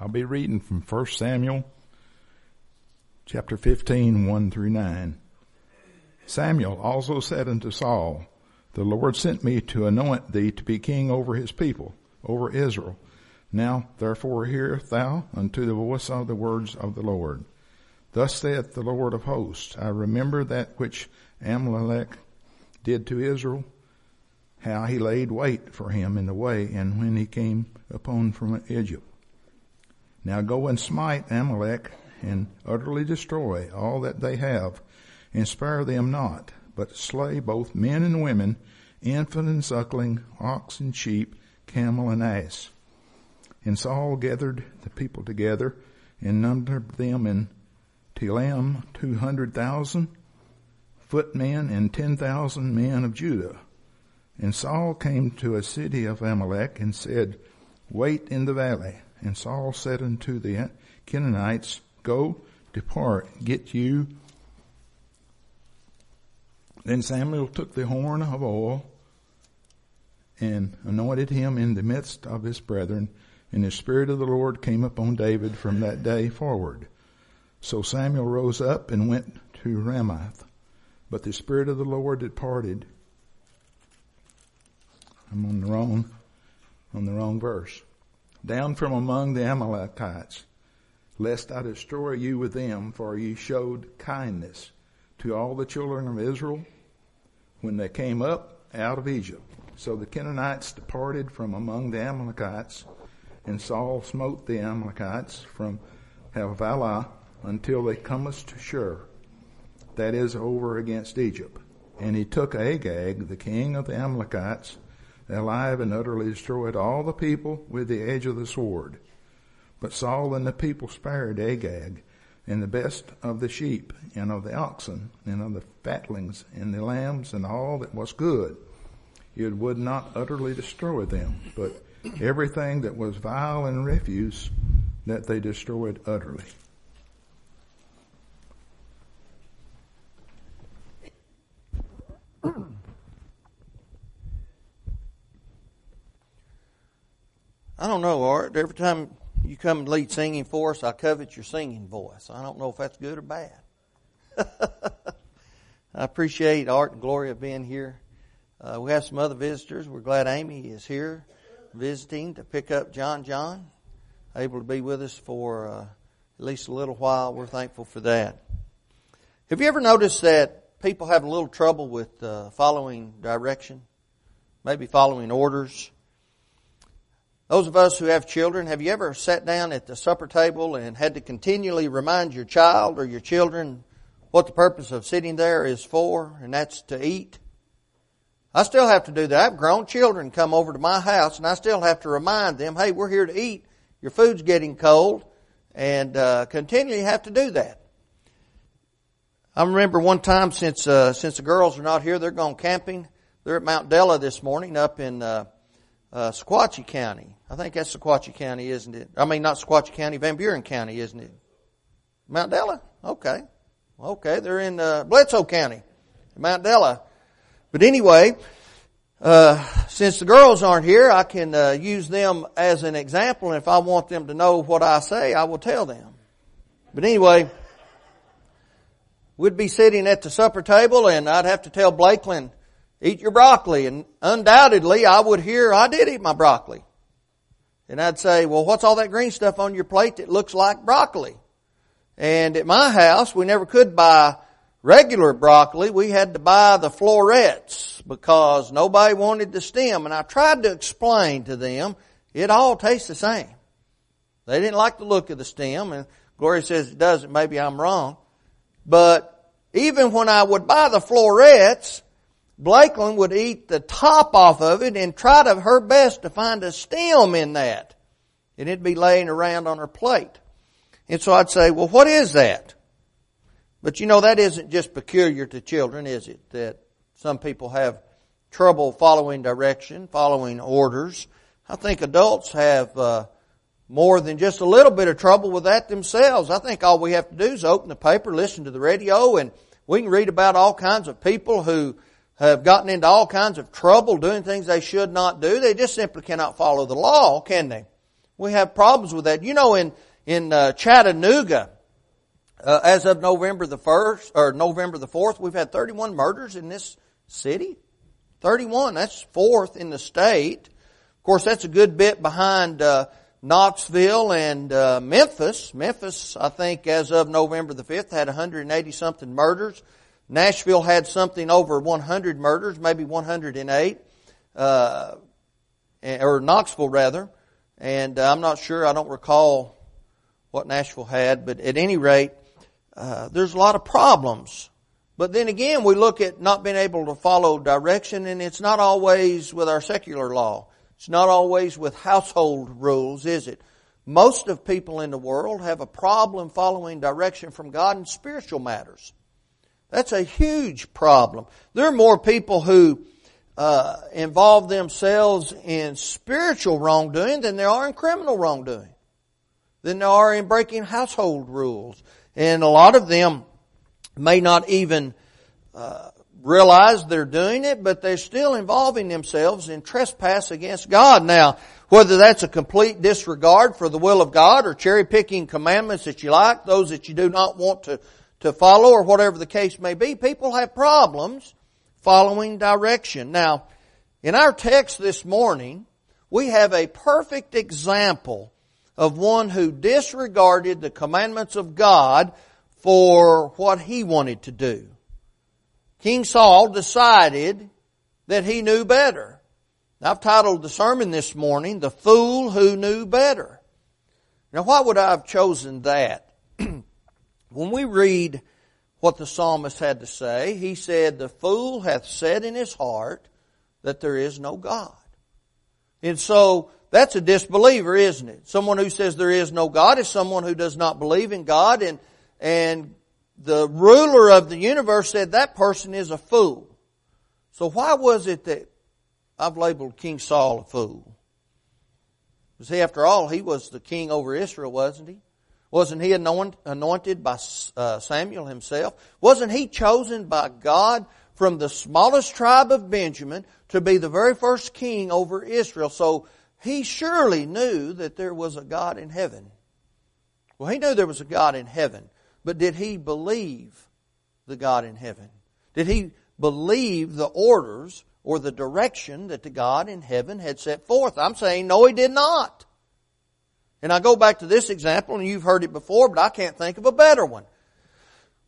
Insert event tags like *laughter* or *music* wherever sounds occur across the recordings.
I'll be reading from 1 Samuel chapter 15, 1 through 9. Samuel also said unto Saul, The Lord sent me to anoint thee to be king over his people, over Israel. Now therefore hear thou unto the voice of the words of the Lord. Thus saith the Lord of hosts, I remember that which Amalek did to Israel, how he laid wait for him in the way, and when he came upon from Egypt. Now go and smite Amalek and utterly destroy all that they have and spare them not, but slay both men and women, infant and suckling, ox and sheep, camel and ass. And Saul gathered the people together and numbered them in hundred thousand footmen and ten thousand men of Judah. And Saul came to a city of Amalek and said, Wait in the valley. And Saul said unto the Kenites, Go, depart, get you. Then Samuel took the horn of oil and anointed him in the midst of his brethren, and the Spirit of the Lord came upon David from that day forward. So Samuel rose up and went to Ramath, but the Spirit of the Lord departed. I'm on the wrong, on the wrong verse down from among the Amalekites, lest I destroy you with them, for ye showed kindness to all the children of Israel when they came up out of Egypt. So the Kenites departed from among the Amalekites, and Saul smote the Amalekites from Havilah until they comest to Shur, that is over against Egypt. And he took Agag, the king of the Amalekites, alive and utterly destroyed all the people with the edge of the sword. But Saul and the people spared Agag and the best of the sheep and of the oxen and of the fatlings and the lambs and all that was good. It would not utterly destroy them, but everything that was vile and refuse that they destroyed utterly. *clears throat* I don't know, Art. Every time you come and lead singing for us, I covet your singing voice. I don't know if that's good or bad. *laughs* I appreciate Art and Gloria being here. Uh, we have some other visitors. We're glad Amy is here visiting to pick up John John, able to be with us for uh, at least a little while. We're thankful for that. Have you ever noticed that people have a little trouble with uh, following direction? Maybe following orders? Those of us who have children, have you ever sat down at the supper table and had to continually remind your child or your children what the purpose of sitting there is for, and that's to eat? I still have to do that. I have grown children come over to my house, and I still have to remind them, hey, we're here to eat. Your food's getting cold, and uh, continually have to do that. I remember one time since uh, since the girls are not here, they're going camping. They're at Mount Della this morning up in uh, uh, County. I think that's Sequatchie County, isn't it? I mean, not Sequatchie County, Van Buren County, isn't it? Mount Della? Okay. Okay, they're in uh, Bledsoe County, Mount Della. But anyway, uh, since the girls aren't here, I can uh, use them as an example, and if I want them to know what I say, I will tell them. But anyway, we'd be sitting at the supper table, and I'd have to tell Blakeland, eat your broccoli. And undoubtedly I would hear, I did eat my broccoli. And I'd say, well, what's all that green stuff on your plate that looks like broccoli? And at my house, we never could buy regular broccoli. We had to buy the florets because nobody wanted the stem. And I tried to explain to them, it all tastes the same. They didn't like the look of the stem and Gloria says it doesn't. Maybe I'm wrong. But even when I would buy the florets, Blakeland would eat the top off of it and try to her best to find a stem in that. And it'd be laying around on her plate. And so I'd say, well, what is that? But you know, that isn't just peculiar to children, is it? That some people have trouble following direction, following orders. I think adults have uh, more than just a little bit of trouble with that themselves. I think all we have to do is open the paper, listen to the radio, and we can read about all kinds of people who have gotten into all kinds of trouble doing things they should not do. They just simply cannot follow the law, can they? We have problems with that. You know, in, in uh, Chattanooga, uh, as of November the 1st, or November the 4th, we've had 31 murders in this city. 31. That's fourth in the state. Of course, that's a good bit behind uh, Knoxville and uh, Memphis. Memphis, I think, as of November the 5th, had 180 something murders. Nashville had something over 100 murders, maybe 108, uh, or Knoxville rather. And uh, I'm not sure, I don't recall what Nashville had, but at any rate, uh, there's a lot of problems. But then again, we look at not being able to follow direction, and it's not always with our secular law. It's not always with household rules, is it? Most of people in the world have a problem following direction from God in spiritual matters. That's a huge problem. There are more people who uh, involve themselves in spiritual wrongdoing than there are in criminal wrongdoing, than there are in breaking household rules. And a lot of them may not even uh, realize they're doing it, but they're still involving themselves in trespass against God. Now, whether that's a complete disregard for the will of God or cherry picking commandments that you like, those that you do not want to, to follow or whatever the case may be, people have problems following direction. Now, in our text this morning, we have a perfect example of one who disregarded the commandments of God for what he wanted to do. King Saul decided that he knew better. I've titled the sermon this morning, The Fool Who Knew Better. Now why would I have chosen that? *clears throat* when we read what the psalmist had to say, he said, The fool hath said in his heart that there is no God. And so that's a disbeliever, isn't it? Someone who says there is no God is someone who does not believe in God and and the ruler of the universe said that person is a fool. So why was it that I've labeled King Saul a fool? Because he, after all, he was the king over Israel, wasn't he? Wasn't he anointed by uh, Samuel himself? Wasn't he chosen by God from the smallest tribe of Benjamin to be the very first king over Israel? So he surely knew that there was a God in heaven. Well, he knew there was a God in heaven. But did he believe the God in heaven? Did he believe the orders or the direction that the God in heaven had set forth? I'm saying no, he did not. And I go back to this example, and you've heard it before, but I can't think of a better one.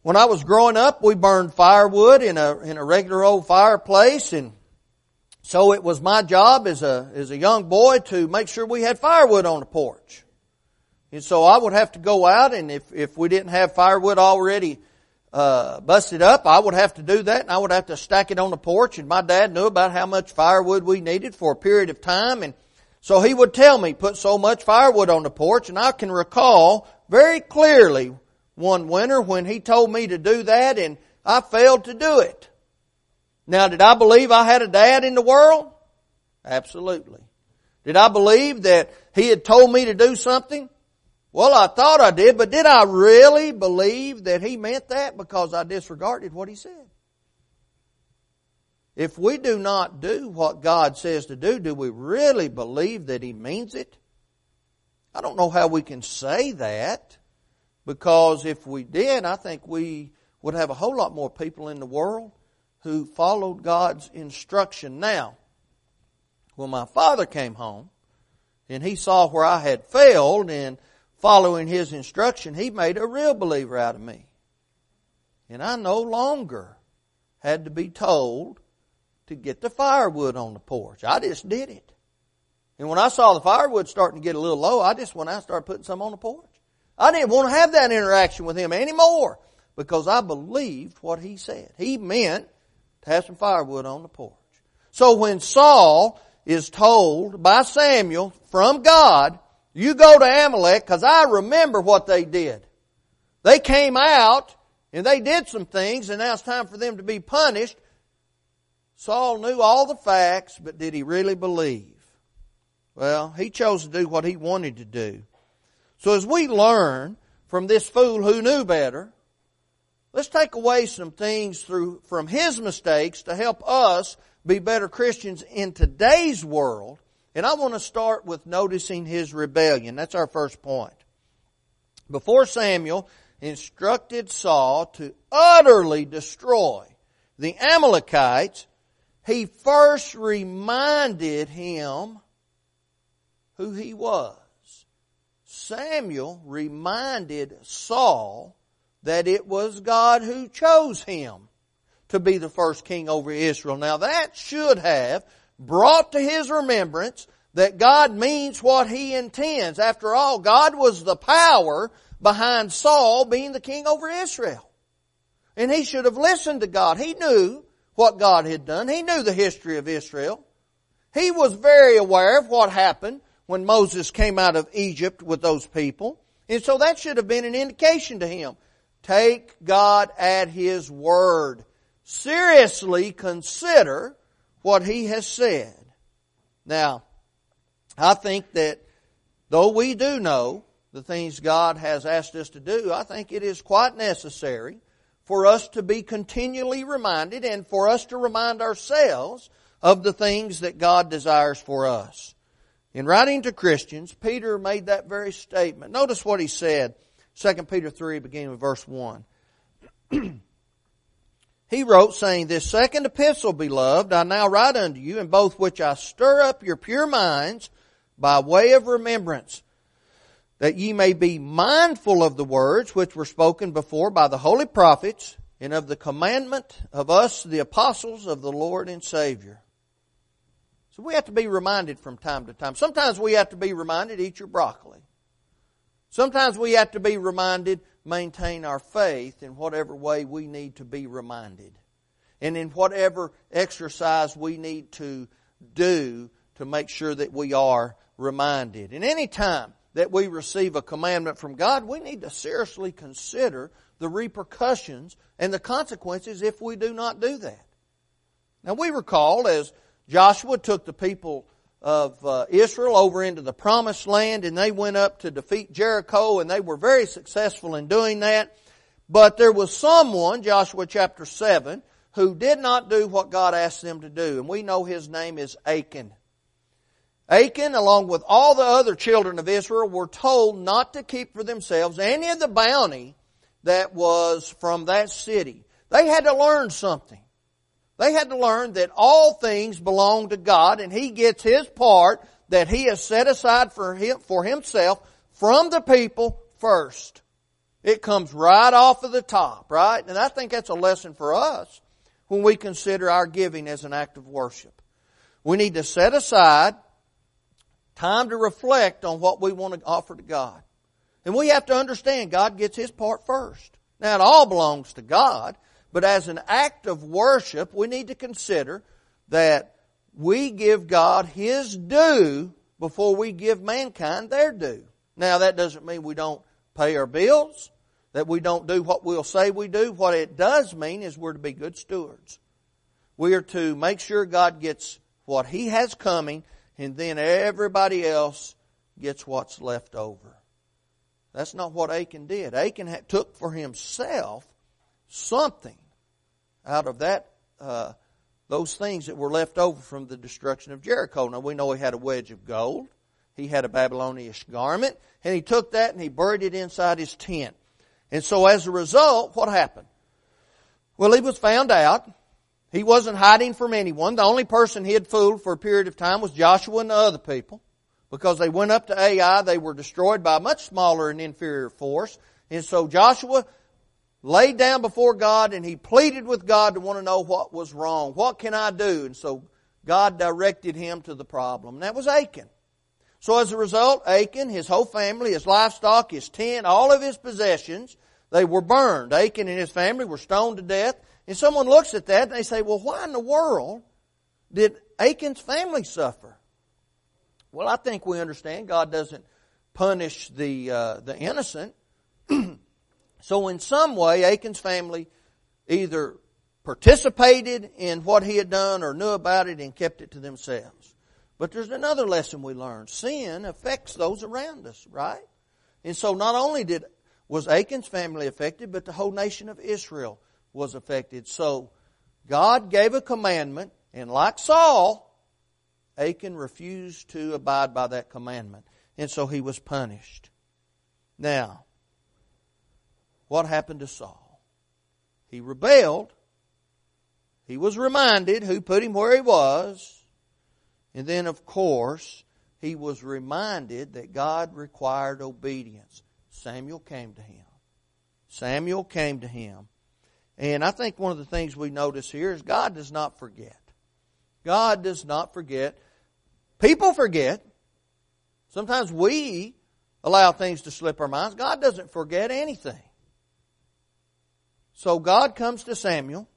When I was growing up, we burned firewood in a, in a regular old fireplace, and so it was my job as a, as a young boy to make sure we had firewood on the porch. And so I would have to go out and if, if we didn't have firewood already uh, busted up, I would have to do that and I would have to stack it on the porch and my dad knew about how much firewood we needed for a period of time and so he would tell me, put so much firewood on the porch and I can recall very clearly one winter when he told me to do that and I failed to do it. Now did I believe I had a dad in the world? Absolutely. Did I believe that he had told me to do something? Well, I thought I did, but did I really believe that he meant that because I disregarded what he said? If we do not do what God says to do, do we really believe that he means it? I don't know how we can say that because if we did, I think we would have a whole lot more people in the world who followed God's instruction. Now, when my father came home and he saw where I had failed in following his instruction, he made a real believer out of me. And I no longer had to be told to get the firewood on the porch. I just did it. And when I saw the firewood starting to get a little low, I just went out and started putting some on the porch. I didn't want to have that interaction with him anymore because I believed what he said. He meant to have some firewood on the porch. So when Saul is told by Samuel from God you go to Amalek because I remember what they did. They came out and they did some things and now it's time for them to be punished. Saul knew all the facts, but did he really believe? Well, he chose to do what he wanted to do. So as we learn from this fool who knew better, let's take away some things through, from his mistakes to help us be better Christians in today's world And I want to start with noticing his rebellion. That's our first point. Before Samuel instructed Saul to utterly destroy the Amalekites, he first reminded him who he was. Samuel reminded Saul that it was God who chose him to be the first king over Israel. Now that should have brought to his remembrance that God means what he intends. After all, God was the power behind Saul being the king over Israel. And he should have listened to God. He knew what God had done. He knew the history of Israel. He was very aware of what happened when Moses came out of Egypt with those people. And so that should have been an indication to him. Take God at His word. Seriously consider what He has said. Now, I think that though we do know the things God has asked us to do, I think it is quite necessary for us to be continually reminded and for us to remind ourselves of the things that God desires for us. In writing to Christians, Peter made that very statement. Notice what he said, 2 Peter 3, beginning with verse 1. *clears throat* he wrote, saying, This second epistle, beloved, I now write unto you, in both which I stir up your pure minds by way of remembrance, that ye may be mindful of the words which were spoken before by the holy prophets, and of the commandment of us, the apostles of the Lord and Savior. So we have to be reminded from time to time. Sometimes we have to be reminded, eat your broccoli. Sometimes we have to be reminded, maintain our faith in whatever way we need to be reminded. And in whatever exercise we need to do to make sure that we are reminded. And any time that we receive a commandment from God, we need to seriously consider the repercussions and the consequences if we do not do that. Now we recall as Joshua took the people of uh, Israel over into the promised land and they went up to defeat Jericho and they were very successful in doing that. But there was someone, Joshua chapter 7, who did not do what God asked them to do. And we know his name is Achan. Achan, along with all the other children of Israel, were told not to keep for themselves any of the bounty that was from that city. They had to learn something. They had to learn that all things belong to God and He gets His part that He has set aside for, him, for Himself from the people first. It comes right off of the top, right? And I think that's a lesson for us when we consider our giving as an act of worship. We need to set aside time to reflect on what we want to offer to God. And we have to understand God gets His part first. Now it all belongs to God, but as an act of worship, we need to consider that we give God His due before we give mankind their due. Now that doesn't mean we don't pay our bills, that we don't do what we'll say we do. What it does mean is we're to be good stewards. We are to make sure God gets what He has coming and then everybody else gets what's left over. That's not what Achan did. Achan took for himself something out of that, uh, those things that were left over from the destruction of Jericho. Now we know he had a wedge of gold. He had a Babylonian garment, and he took that and he buried it inside his tent. And so as a result, what happened? Well, he was found out. He wasn't hiding from anyone. The only person he had fooled for a period of time was Joshua and the other people. Because they went up to Ai, they were destroyed by a much smaller and inferior force. And so Joshua laid down before God and he pleaded with God to want to know what was wrong. What can I do? And so God directed him to the problem. And that was Achan. So as a result, Achan, his whole family, his livestock, his tent, all of his possessions, they were burned. Achan and his family were stoned to death. And someone looks at that and they say, well, why in the world did Achan's family suffer? Well, I think we understand God doesn't punish the, uh, the innocent. *clears throat* so in some way, Achan's family either participated in what he had done or knew about it and kept it to themselves. But there's another lesson we learn. Sin affects those around us, right? And so not only did was Achan's family affected, but the whole nation of Israel was affected. So God gave a commandment, and like Saul, Achan refused to abide by that commandment, and so he was punished. Now, what happened to Saul? He rebelled. He was reminded who put him where he was. And then, of course, he was reminded that God required obedience. Samuel came to him. Samuel came to him. And I think one of the things we notice here is God does not forget. God does not forget. People forget. Sometimes we allow things to slip our minds. God doesn't forget anything. So God comes to Samuel,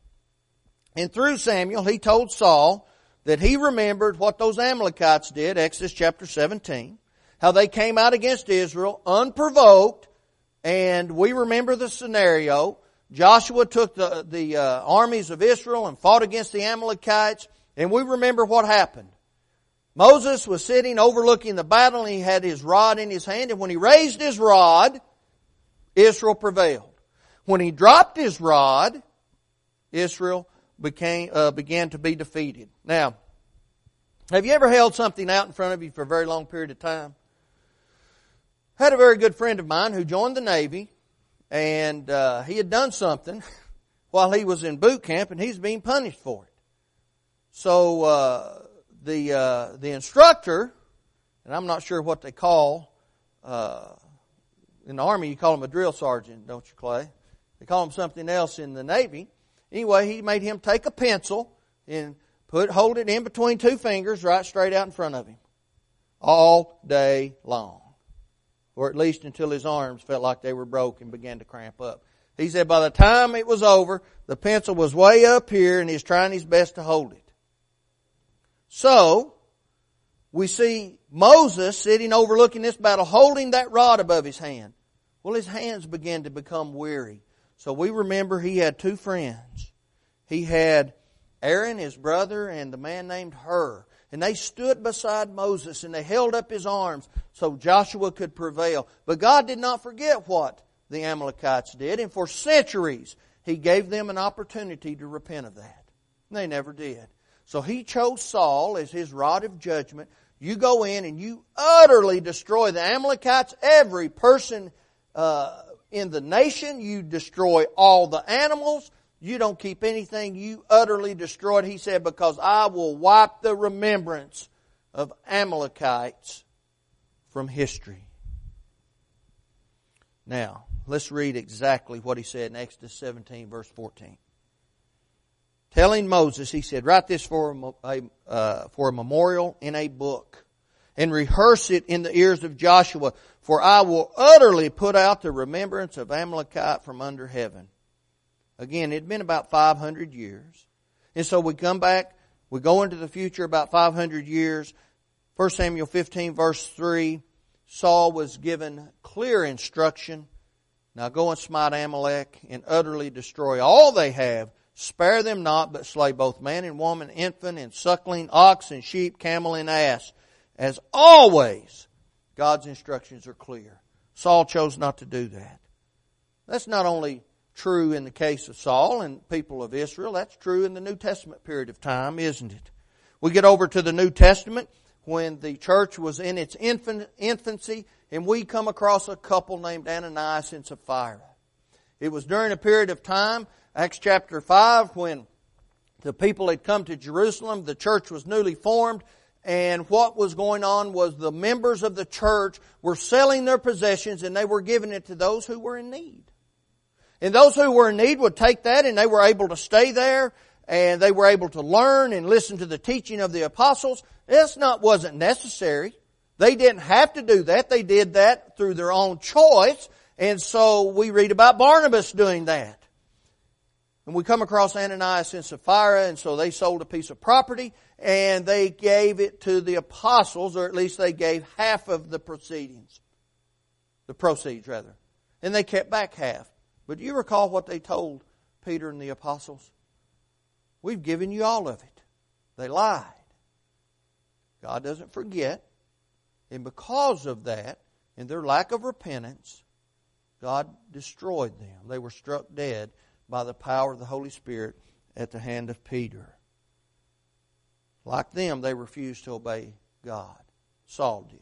and through Samuel, he told Saul that he remembered what those Amalekites did, Exodus chapter 17, how they came out against Israel unprovoked, and we remember the scenario. Joshua took the, the uh, armies of Israel and fought against the Amalekites, and we remember what happened. Moses was sitting overlooking the battle and he had his rod in his hand, and when he raised his rod, Israel prevailed. When he dropped his rod, Israel became, uh, began to be defeated. Now, have you ever held something out in front of you for a very long period of time? I had a very good friend of mine who joined the Navy, and uh, he had done something *laughs* while he was in boot camp, and he's being punished for it. So uh, the uh, the instructor, and I'm not sure what they call uh, in the army. You call him a drill sergeant, don't you, Clay? They call him something else in the Navy. Anyway, he made him take a pencil and put hold it in between two fingers right straight out in front of him. All day long. Or at least until his arms felt like they were broke and began to cramp up. He said by the time it was over, the pencil was way up here and he's trying his best to hold it. So, we see Moses sitting overlooking this battle, holding that rod above his hand. Well, his hands began to become weary. So we remember he had two friends. He had Aaron, his brother, and the man named Hur. And they stood beside Moses and they held up his arms so Joshua could prevail. But God did not forget what the Amalekites did. And for centuries, He gave them an opportunity to repent of that. And they never did. So He chose Saul as His rod of judgment. You go in and you utterly destroy the Amalekites, every person uh, in the nation. You destroy all the animals. You don't keep anything. You utterly destroy it. He said, because I will wipe the remembrance of Amalekites from history. Now, let's read exactly what he said in Exodus 17 verse 14. Telling Moses, he said, write this for a, uh, for a memorial in a book and rehearse it in the ears of Joshua, for I will utterly put out the remembrance of Amalekite from under heaven. Again, it had been about 500 years. And so we come back, we go into the future about 500 years. 1 Samuel 15 verse 3, Saul was given clear instruction. Now go and smite Amalek and utterly destroy all they have. Spare them not, but slay both man and woman, infant and suckling, ox and sheep, camel and ass. As always, God's instructions are clear. Saul chose not to do that. That's not only true in the case of Saul and people of Israel, that's true in the New Testament period of time, isn't it? We get over to the New Testament when the church was in its infancy and we come across a couple named Ananias and Sapphira. It was during a period of time, Acts chapter 5, when the people had come to Jerusalem, the church was newly formed, and what was going on was the members of the church were selling their possessions and they were giving it to those who were in need. And those who were in need would take that and they were able to stay there and they were able to learn and listen to the teaching of the apostles. This not wasn't necessary. They didn't have to do that. They did that through their own choice. And so we read about Barnabas doing that. And we come across Ananias and Sapphira, and so they sold a piece of property, and they gave it to the apostles, or at least they gave half of the proceedings. The proceeds, rather. And they kept back half. But you recall what they told Peter and the apostles? We've given you all of it. They lied. God doesn't forget. And because of that, and their lack of repentance, God destroyed them. They were struck dead by the power of the Holy Spirit at the hand of Peter. like them, they refused to obey God. Saul did.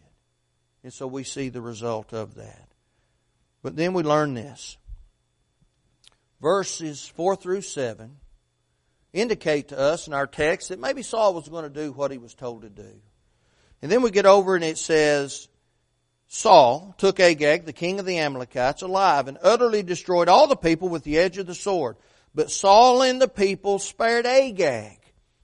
And so we see the result of that. But then we learn this. Verses 4 through 7 indicate to us in our text that maybe Saul was going to do what he was told to do. And then we get over and it says, Saul took Agag, the king of the Amalekites, alive and utterly destroyed all the people with the edge of the sword. But Saul and the people spared Agag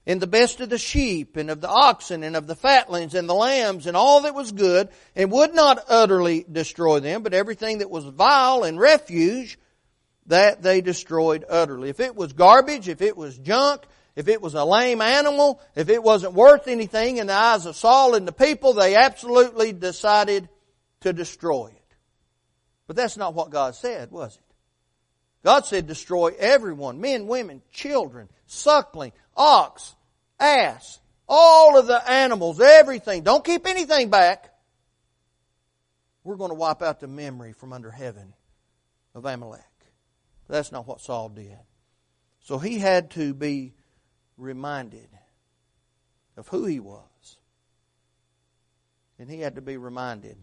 and the best of the sheep and of the oxen and of the fatlings and the lambs and all that was good and would not utterly destroy them, but everything that was vile and refuge that they destroyed utterly. If it was garbage, if it was junk, if it was a lame animal, if it wasn't worth anything in the eyes of Saul and the people, they absolutely decided to destroy it. But that's not what God said, was it? God said destroy everyone, men, women, children, suckling, ox, ass, all of the animals, everything. Don't keep anything back. We're going to wipe out the memory from under heaven of Amalek. That's not what Saul did. So he had to be reminded of who he was. And he had to be reminded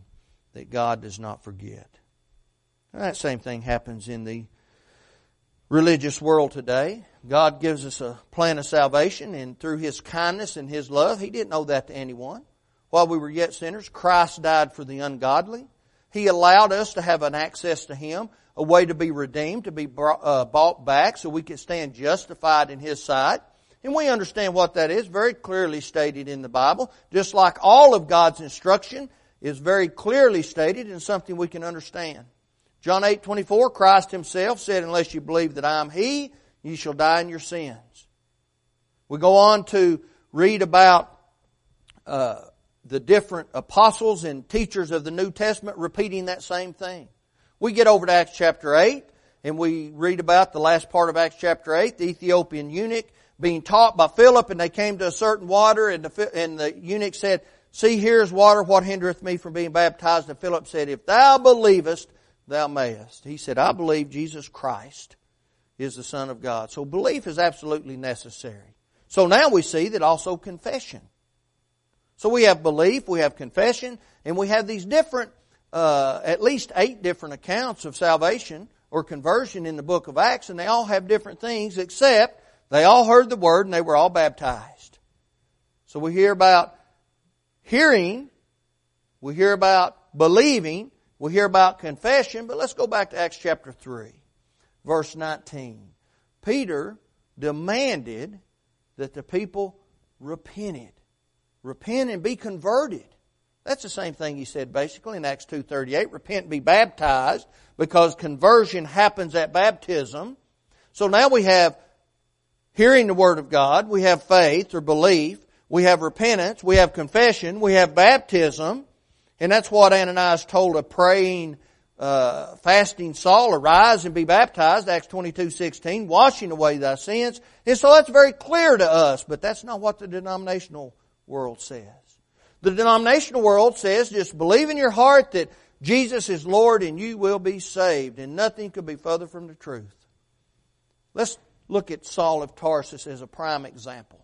that God does not forget. And that same thing happens in the religious world today. God gives us a plan of salvation, and through His kindness and His love, He didn't owe that to anyone. While we were yet sinners, Christ died for the ungodly. He allowed us to have an access to Him, a way to be redeemed, to be uh, bought back, so we could stand justified in His sight. And we understand what that is, very clearly stated in the Bible, just like all of God's instruction is very clearly stated and something we can understand. John 8, 24, Christ himself said, unless you believe that I am He, you shall die in your sins. We go on to read about uh, the different apostles and teachers of the New Testament repeating that same thing. We get over to Acts chapter 8 and we read about the last part of Acts chapter 8, the Ethiopian eunuch being taught by Philip and they came to a certain water and the, and the eunuch said, See, here is water, what hindereth me from being baptized? And Philip said, If thou believest, thou mayest. He said, I believe Jesus Christ is the Son of God. So belief is absolutely necessary. So now we see that also confession. So we have belief, we have confession, and we have these different, uh, at least eight different accounts of salvation or conversion in the book of Acts, and they all have different things except they all heard the word and they were all baptized. So we hear about hearing, we hear about believing, we hear about confession, but let's go back to Acts chapter 3, verse 19. Peter demanded that the people repented. Repent and be converted. That's the same thing he said basically in Acts 2.38. Repent and be baptized because conversion happens at baptism. So now we have hearing the Word of God, we have faith or belief, we have repentance, we have confession, we have baptism, and that's what Ananias told a praying, uh, fasting Saul, arise and be baptized, Acts 22, 16, washing away thy sins. And so that's very clear to us, but that's not what the denominational world says. The denominational world says just believe in your heart that Jesus is Lord and you will be saved, and nothing could be further from the truth. Let's look at Saul of Tarsus as a prime example.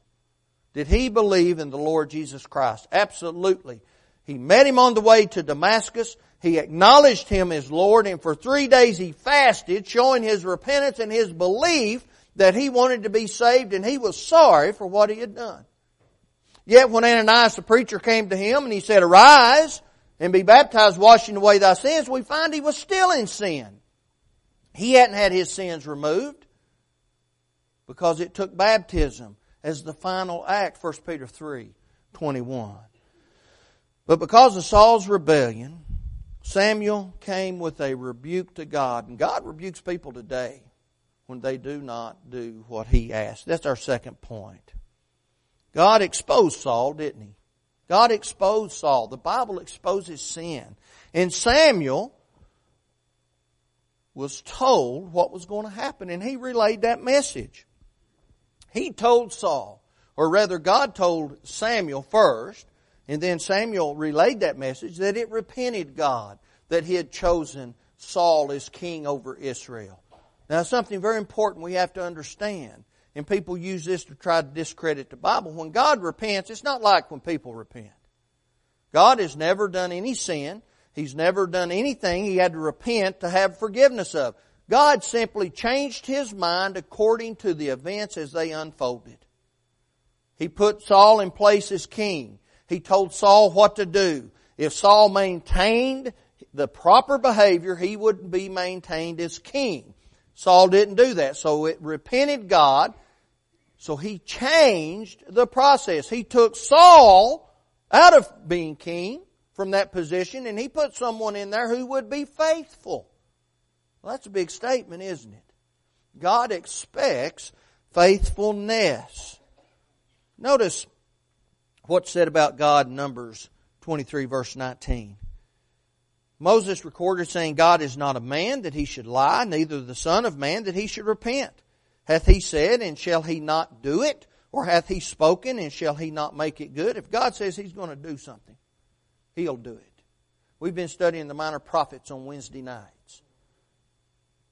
Did he believe in the Lord Jesus Christ? Absolutely. He met him on the way to Damascus. He acknowledged him as Lord and for three days he fasted, showing his repentance and his belief that he wanted to be saved and he was sorry for what he had done. Yet when Ananias the preacher came to him and he said, arise and be baptized washing away thy sins, we find he was still in sin. He hadn't had his sins removed because it took baptism as the final act, 1 Peter 3, 21. But because of Saul's rebellion, Samuel came with a rebuke to God. And God rebukes people today when they do not do what he asked. That's our second point. God exposed Saul, didn't he? God exposed Saul. The Bible exposes sin. And Samuel was told what was going to happen and he relayed that message. He told Saul, or rather God told Samuel first, and then Samuel relayed that message that it repented God that he had chosen Saul as king over Israel. Now, something very important we have to understand, and people use this to try to discredit the Bible. When God repents, it's not like when people repent. God has never done any sin. He's never done anything he had to repent to have forgiveness of. God simply changed his mind according to the events as they unfolded. He put Saul in place as king. He told Saul what to do. If Saul maintained the proper behavior, he wouldn't be maintained as king. Saul didn't do that, so it repented God. So he changed the process. He took Saul out of being king from that position and he put someone in there who would be faithful. Well, that's a big statement, isn't it? God expects faithfulness. Notice what's said about God in Numbers 23 verse 19. Moses recorded saying, God is not a man that he should lie, neither the son of man that he should repent. Hath he said, and shall he not do it? Or hath he spoken, and shall he not make it good? If God says he's going to do something, he'll do it. We've been studying the minor prophets on Wednesday nights.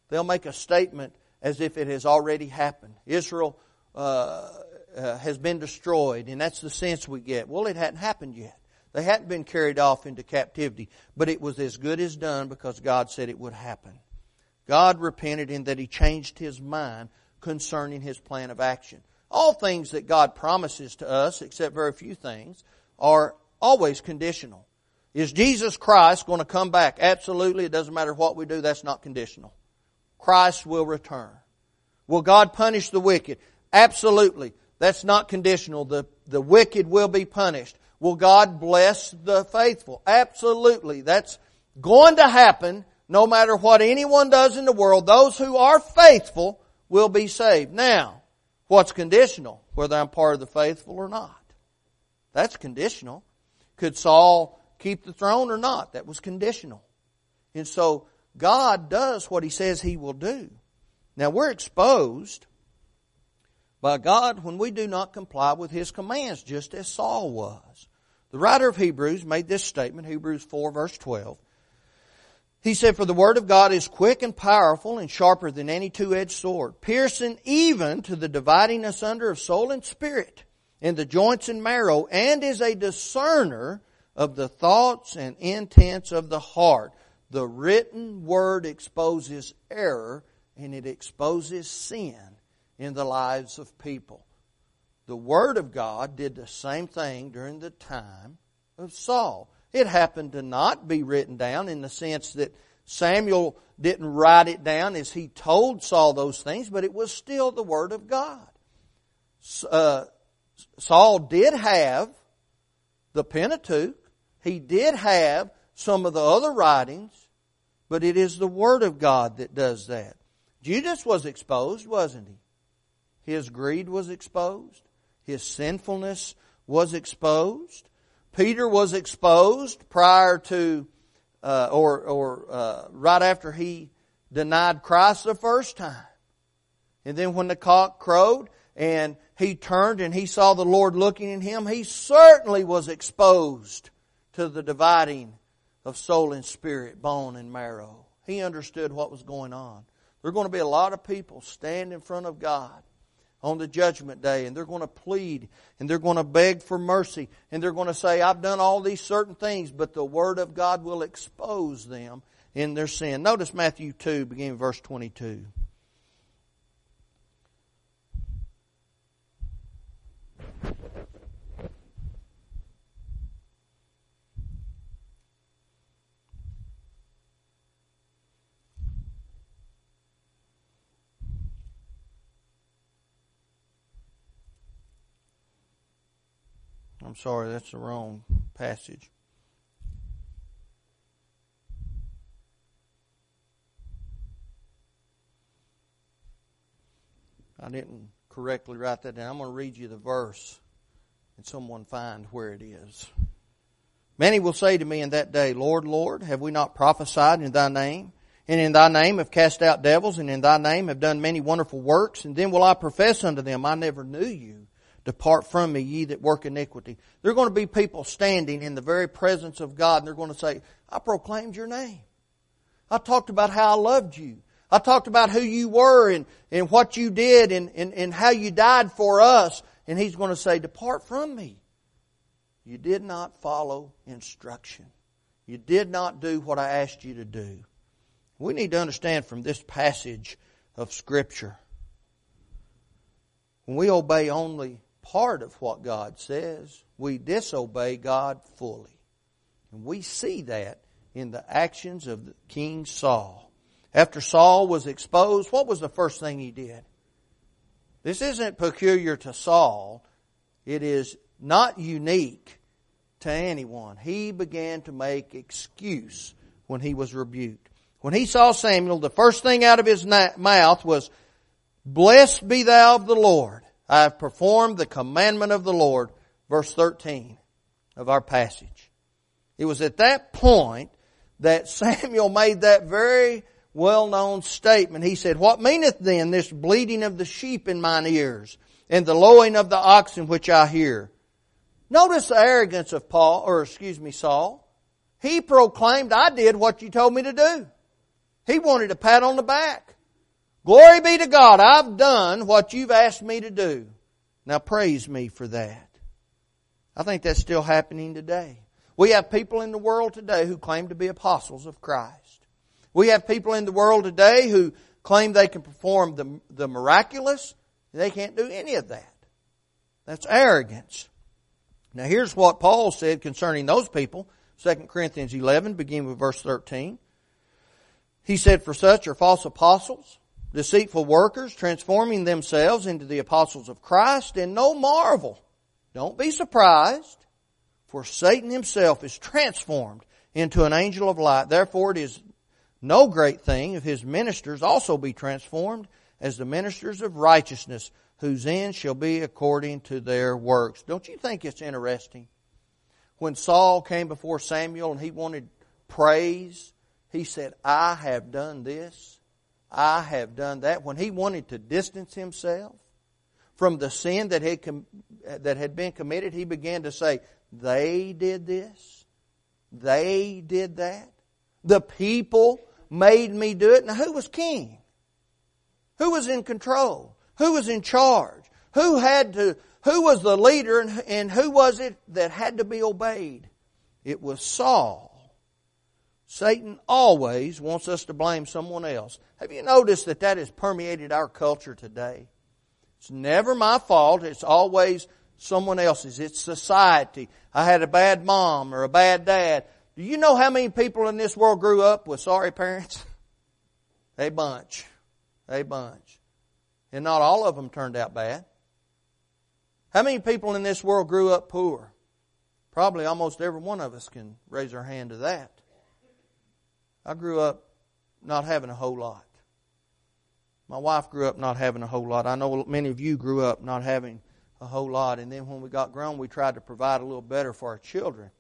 They'll make a statement as if it has already happened. Israel uh, uh, has been destroyed, and that's the sense we get. Well, it hadn't happened yet. They hadn't been carried off into captivity, but it was as good as done because God said it would happen. God repented in that He changed His mind concerning His plan of action. All things that God promises to us, except very few things, are always conditional. Is Jesus Christ going to come back? Absolutely. It doesn't matter what we do, that's not conditional. Christ will return. Will God punish the wicked? Absolutely. That's not conditional. The, the wicked will be punished. Will God bless the faithful? Absolutely. That's going to happen no matter what anyone does in the world. Those who are faithful will be saved. Now, what's conditional? Whether I'm part of the faithful or not. That's conditional. Could Saul keep the throne or not? That was conditional. And so God does what He says He will do. Now we're exposed by God when we do not comply with His commands, just as Saul was. The writer of Hebrews made this statement, Hebrews 4 verse 12. He said, For the word of God is quick and powerful and sharper than any two-edged sword, piercing even to the dividing asunder of soul and spirit, in the joints and marrow, and is a discerner of the thoughts and intents of the heart. The written word exposes error and it exposes sin in the lives of people. The Word of God did the same thing during the time of Saul. It happened to not be written down in the sense that Samuel didn't write it down as he told Saul those things, but it was still the Word of God. Uh, Saul did have the Pentateuch. He did have some of the other writings, but it is the Word of God that does that. Judas was exposed, wasn't he? His greed was exposed. His sinfulness was exposed. Peter was exposed prior to, uh, or, or uh, right after he denied Christ the first time. And then when the cock crowed and he turned and he saw the Lord looking at him, he certainly was exposed to the dividing of soul and spirit, bone and marrow. He understood what was going on. There are going to be a lot of people stand in front of God on the judgment day and they're going to plead and they're going to beg for mercy and they're going to say, I've done all these certain things, but the Word of God will expose them in their sin. Notice Matthew 2, beginning verse 22. I'm sorry, that's the wrong passage. I didn't correctly write that down. I'm going to read you the verse and someone find where it is. Many will say to me in that day, Lord, Lord, have we not prophesied in thy name? And in thy name have cast out devils, and in thy name have done many wonderful works? And then will I profess unto them, I never knew you. Depart from me, ye that work iniquity. There are going to be people standing in the very presence of God and they're going to say, I proclaimed your name. I talked about how I loved you. I talked about who you were and, and what you did and, and, and how you died for us. And he's going to say, depart from me. You did not follow instruction. You did not do what I asked you to do. We need to understand from this passage of Scripture when we obey only part of what God says, we disobey God fully. And we see that in the actions of King Saul. After Saul was exposed, what was the first thing he did? This isn't peculiar to Saul. It is not unique to anyone. He began to make excuse when he was rebuked. When he saw Samuel, the first thing out of his mouth was, Blessed be thou of the Lord. I have performed the commandment of the Lord. Verse 13 of our passage. It was at that point that *laughs* Samuel made that very well-known statement. He said, What meaneth then this bleating of the sheep in mine ears and the lowing of the oxen which I hear? Notice the arrogance of Paul, or excuse me, Saul. He proclaimed, I did what you told me to do. He wanted a pat on the back. Glory be to God, I've done what you've asked me to do. Now praise me for that. I think that's still happening today. We have people in the world today who claim to be apostles of Christ. We have people in the world today who claim they can perform the, the miraculous. They can't do any of that. That's arrogance. Now here's what Paul said concerning those people. 2 Corinthians 11, beginning with verse 13. He said, For such are false apostles, deceitful workers, transforming themselves into the apostles of Christ, and no marvel. Don't be surprised, for Satan himself is transformed into an angel of light. Therefore it is no great thing if his ministers also be transformed as the ministers of righteousness, whose end shall be according to their works. Don't you think it's interesting? When Saul came before Samuel and he wanted praise, he said, I have done this I have done that. When he wanted to distance himself from the sin that had, com- that had been committed, he began to say, They did this. They did that. The people made me do it. Now, who was king? Who was in control? Who was in charge? Who had to, who was the leader and, and who was it that had to be obeyed? It was Saul. Satan always wants us to blame someone else. Have you noticed that that has permeated our culture today? It's never my fault. It's always someone else's. It's society. I had a bad mom or a bad dad. Do you know how many people in this world grew up with sorry parents? *laughs* A bunch. A bunch. And not all of them turned out bad. How many people in this world grew up poor? Probably almost every one of us can raise our hand to that. I grew up not having a whole lot. My wife grew up not having a whole lot. I know many of you grew up not having a whole lot. And then when we got grown, we tried to provide a little better for our children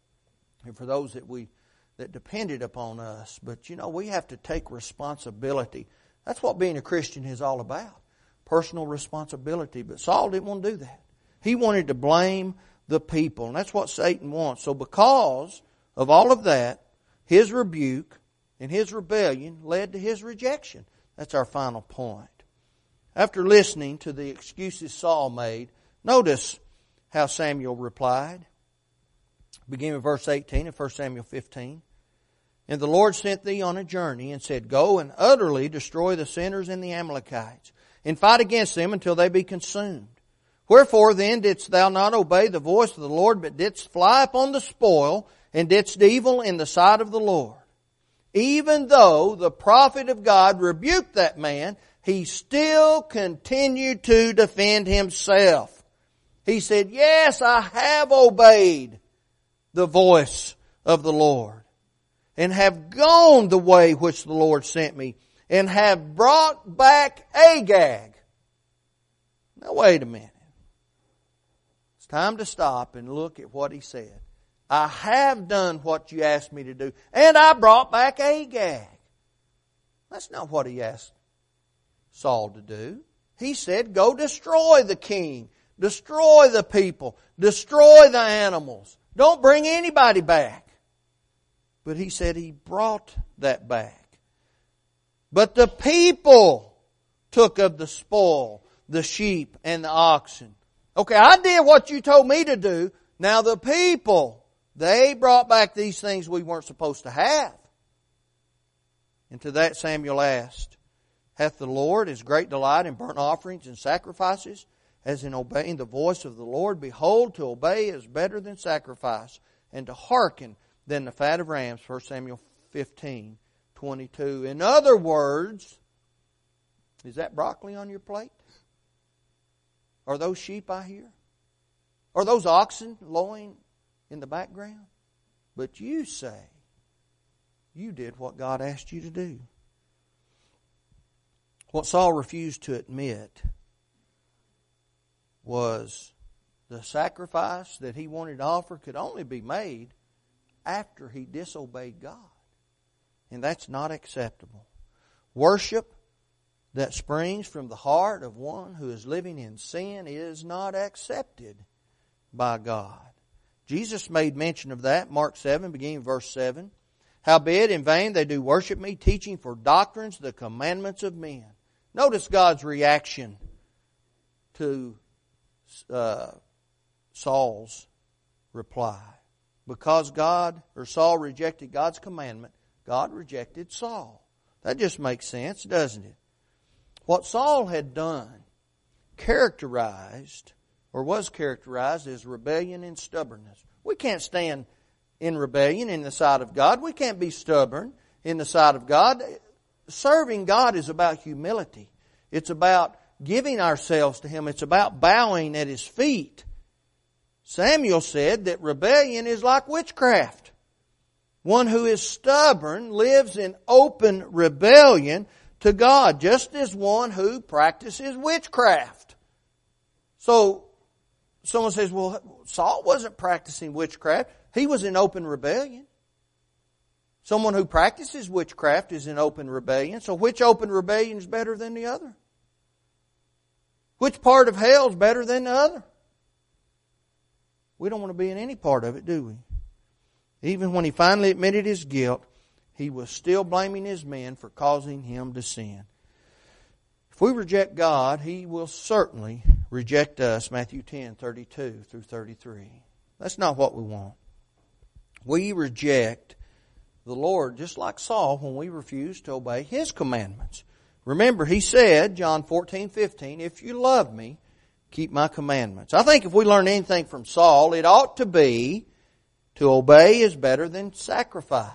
and for those that we that depended upon us. But you know, we have to take responsibility. That's what being a Christian is all about. Personal responsibility. But Saul didn't want to do that. He wanted to blame the people. And that's what Satan wants. So because of all of that, his rebuke, and his rebellion led to his rejection. That's our final point. After listening to the excuses Saul made, notice how Samuel replied. Beginning with verse 18 of 1 Samuel 15. And the Lord sent thee on a journey and said, Go and utterly destroy the sinners and the Amalekites, and fight against them until they be consumed. Wherefore then didst thou not obey the voice of the Lord, but didst fly upon the spoil, and didst evil in the sight of the Lord? Even though the prophet of God rebuked that man, he still continued to defend himself. He said, yes, I have obeyed the voice of the Lord and have gone the way which the Lord sent me and have brought back Agag. Now wait a minute. It's time to stop and look at what he said. I have done what you asked me to do, and I brought back Agag. That's not what he asked Saul to do. He said, go destroy the king, destroy the people, destroy the animals. Don't bring anybody back. But he said he brought that back. But the people took of the spoil, the sheep and the oxen. Okay, I did what you told me to do. Now the people, they brought back these things we weren't supposed to have. And to that Samuel asked, Hath the Lord his great delight in burnt offerings and sacrifices, as in obeying the voice of the Lord? Behold, to obey is better than sacrifice, and to hearken than the fat of rams. 1 Samuel 15, 22. In other words, is that broccoli on your plate? Are those sheep I hear? Are those oxen lowing in the background? But you say, you did what God asked you to do. What Saul refused to admit was the sacrifice that he wanted to offer could only be made after he disobeyed God. And that's not acceptable. Worship that springs from the heart of one who is living in sin is not accepted by God. Jesus made mention of that, Mark 7, beginning verse 7. Howbeit in vain they do worship me, teaching for doctrines the commandments of men. Notice God's reaction to uh, Saul's reply. Because God, or Saul rejected God's commandment, God rejected Saul. That just makes sense, doesn't it? What Saul had done characterized, or was characterized as rebellion and stubbornness. We can't stand in rebellion in the sight of God. We can't be stubborn in the sight of God. Serving God is about humility. It's about giving ourselves to Him. It's about bowing at His feet. Samuel said that rebellion is like witchcraft. One who is stubborn lives in open rebellion to God, just as one who practices witchcraft. So, someone says, well, Saul wasn't practicing witchcraft. He was in open rebellion. Someone who practices witchcraft is in open rebellion. So which open rebellion is better than the other? Which part of hell is better than the other? We don't want to be in any part of it, do we? Even when he finally admitted his guilt, he was still blaming his men for causing him to sin. If we reject God, he will certainly reject us. Matthew 10, 32 through 33. That's not what we want. We reject the Lord just like Saul when we refuse to obey His commandments. Remember, He said, John 14, 15, if you love me, keep my commandments. I think if we learn anything from Saul, it ought to be to obey is better than sacrifice.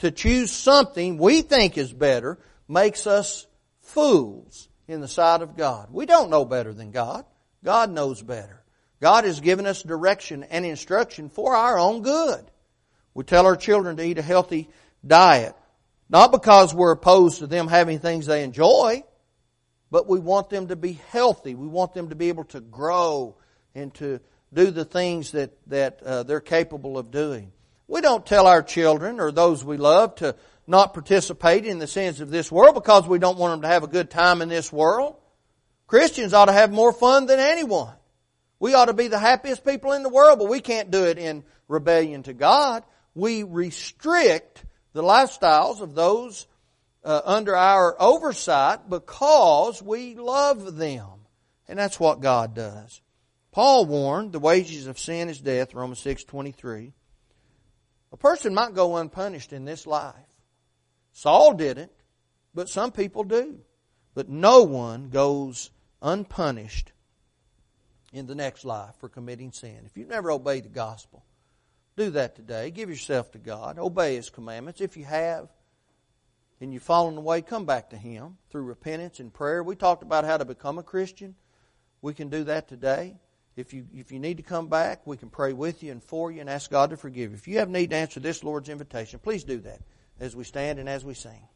To choose something we think is better makes us fools in the sight of God. We don't know better than God. God knows better. God has given us direction and instruction for our own good. We tell our children to eat a healthy diet. Not because we're opposed to them having things they enjoy, but we want them to be healthy. We want them to be able to grow and to do the things that, that uh, they're capable of doing. We don't tell our children or those we love to not participate in the sins of this world because we don't want them to have a good time in this world. Christians ought to have more fun than anyone. We ought to be the happiest people in the world, but we can't do it in rebellion to God we restrict the lifestyles of those uh, under our oversight because we love them. And that's what God does. Paul warned the wages of sin is death, Romans 6 23. A person might go unpunished in this life. Saul didn't, but some people do. But no one goes unpunished in the next life for committing sin. If you've never obeyed the gospel, do that today. Give yourself to God. Obey His commandments. If you have and you've fallen away, come back to Him through repentance and prayer. We talked about how to become a Christian. We can do that today. If you, if you need to come back, we can pray with you and for you and ask God to forgive you. If you have need to answer this Lord's invitation, please do that as we stand and as we sing.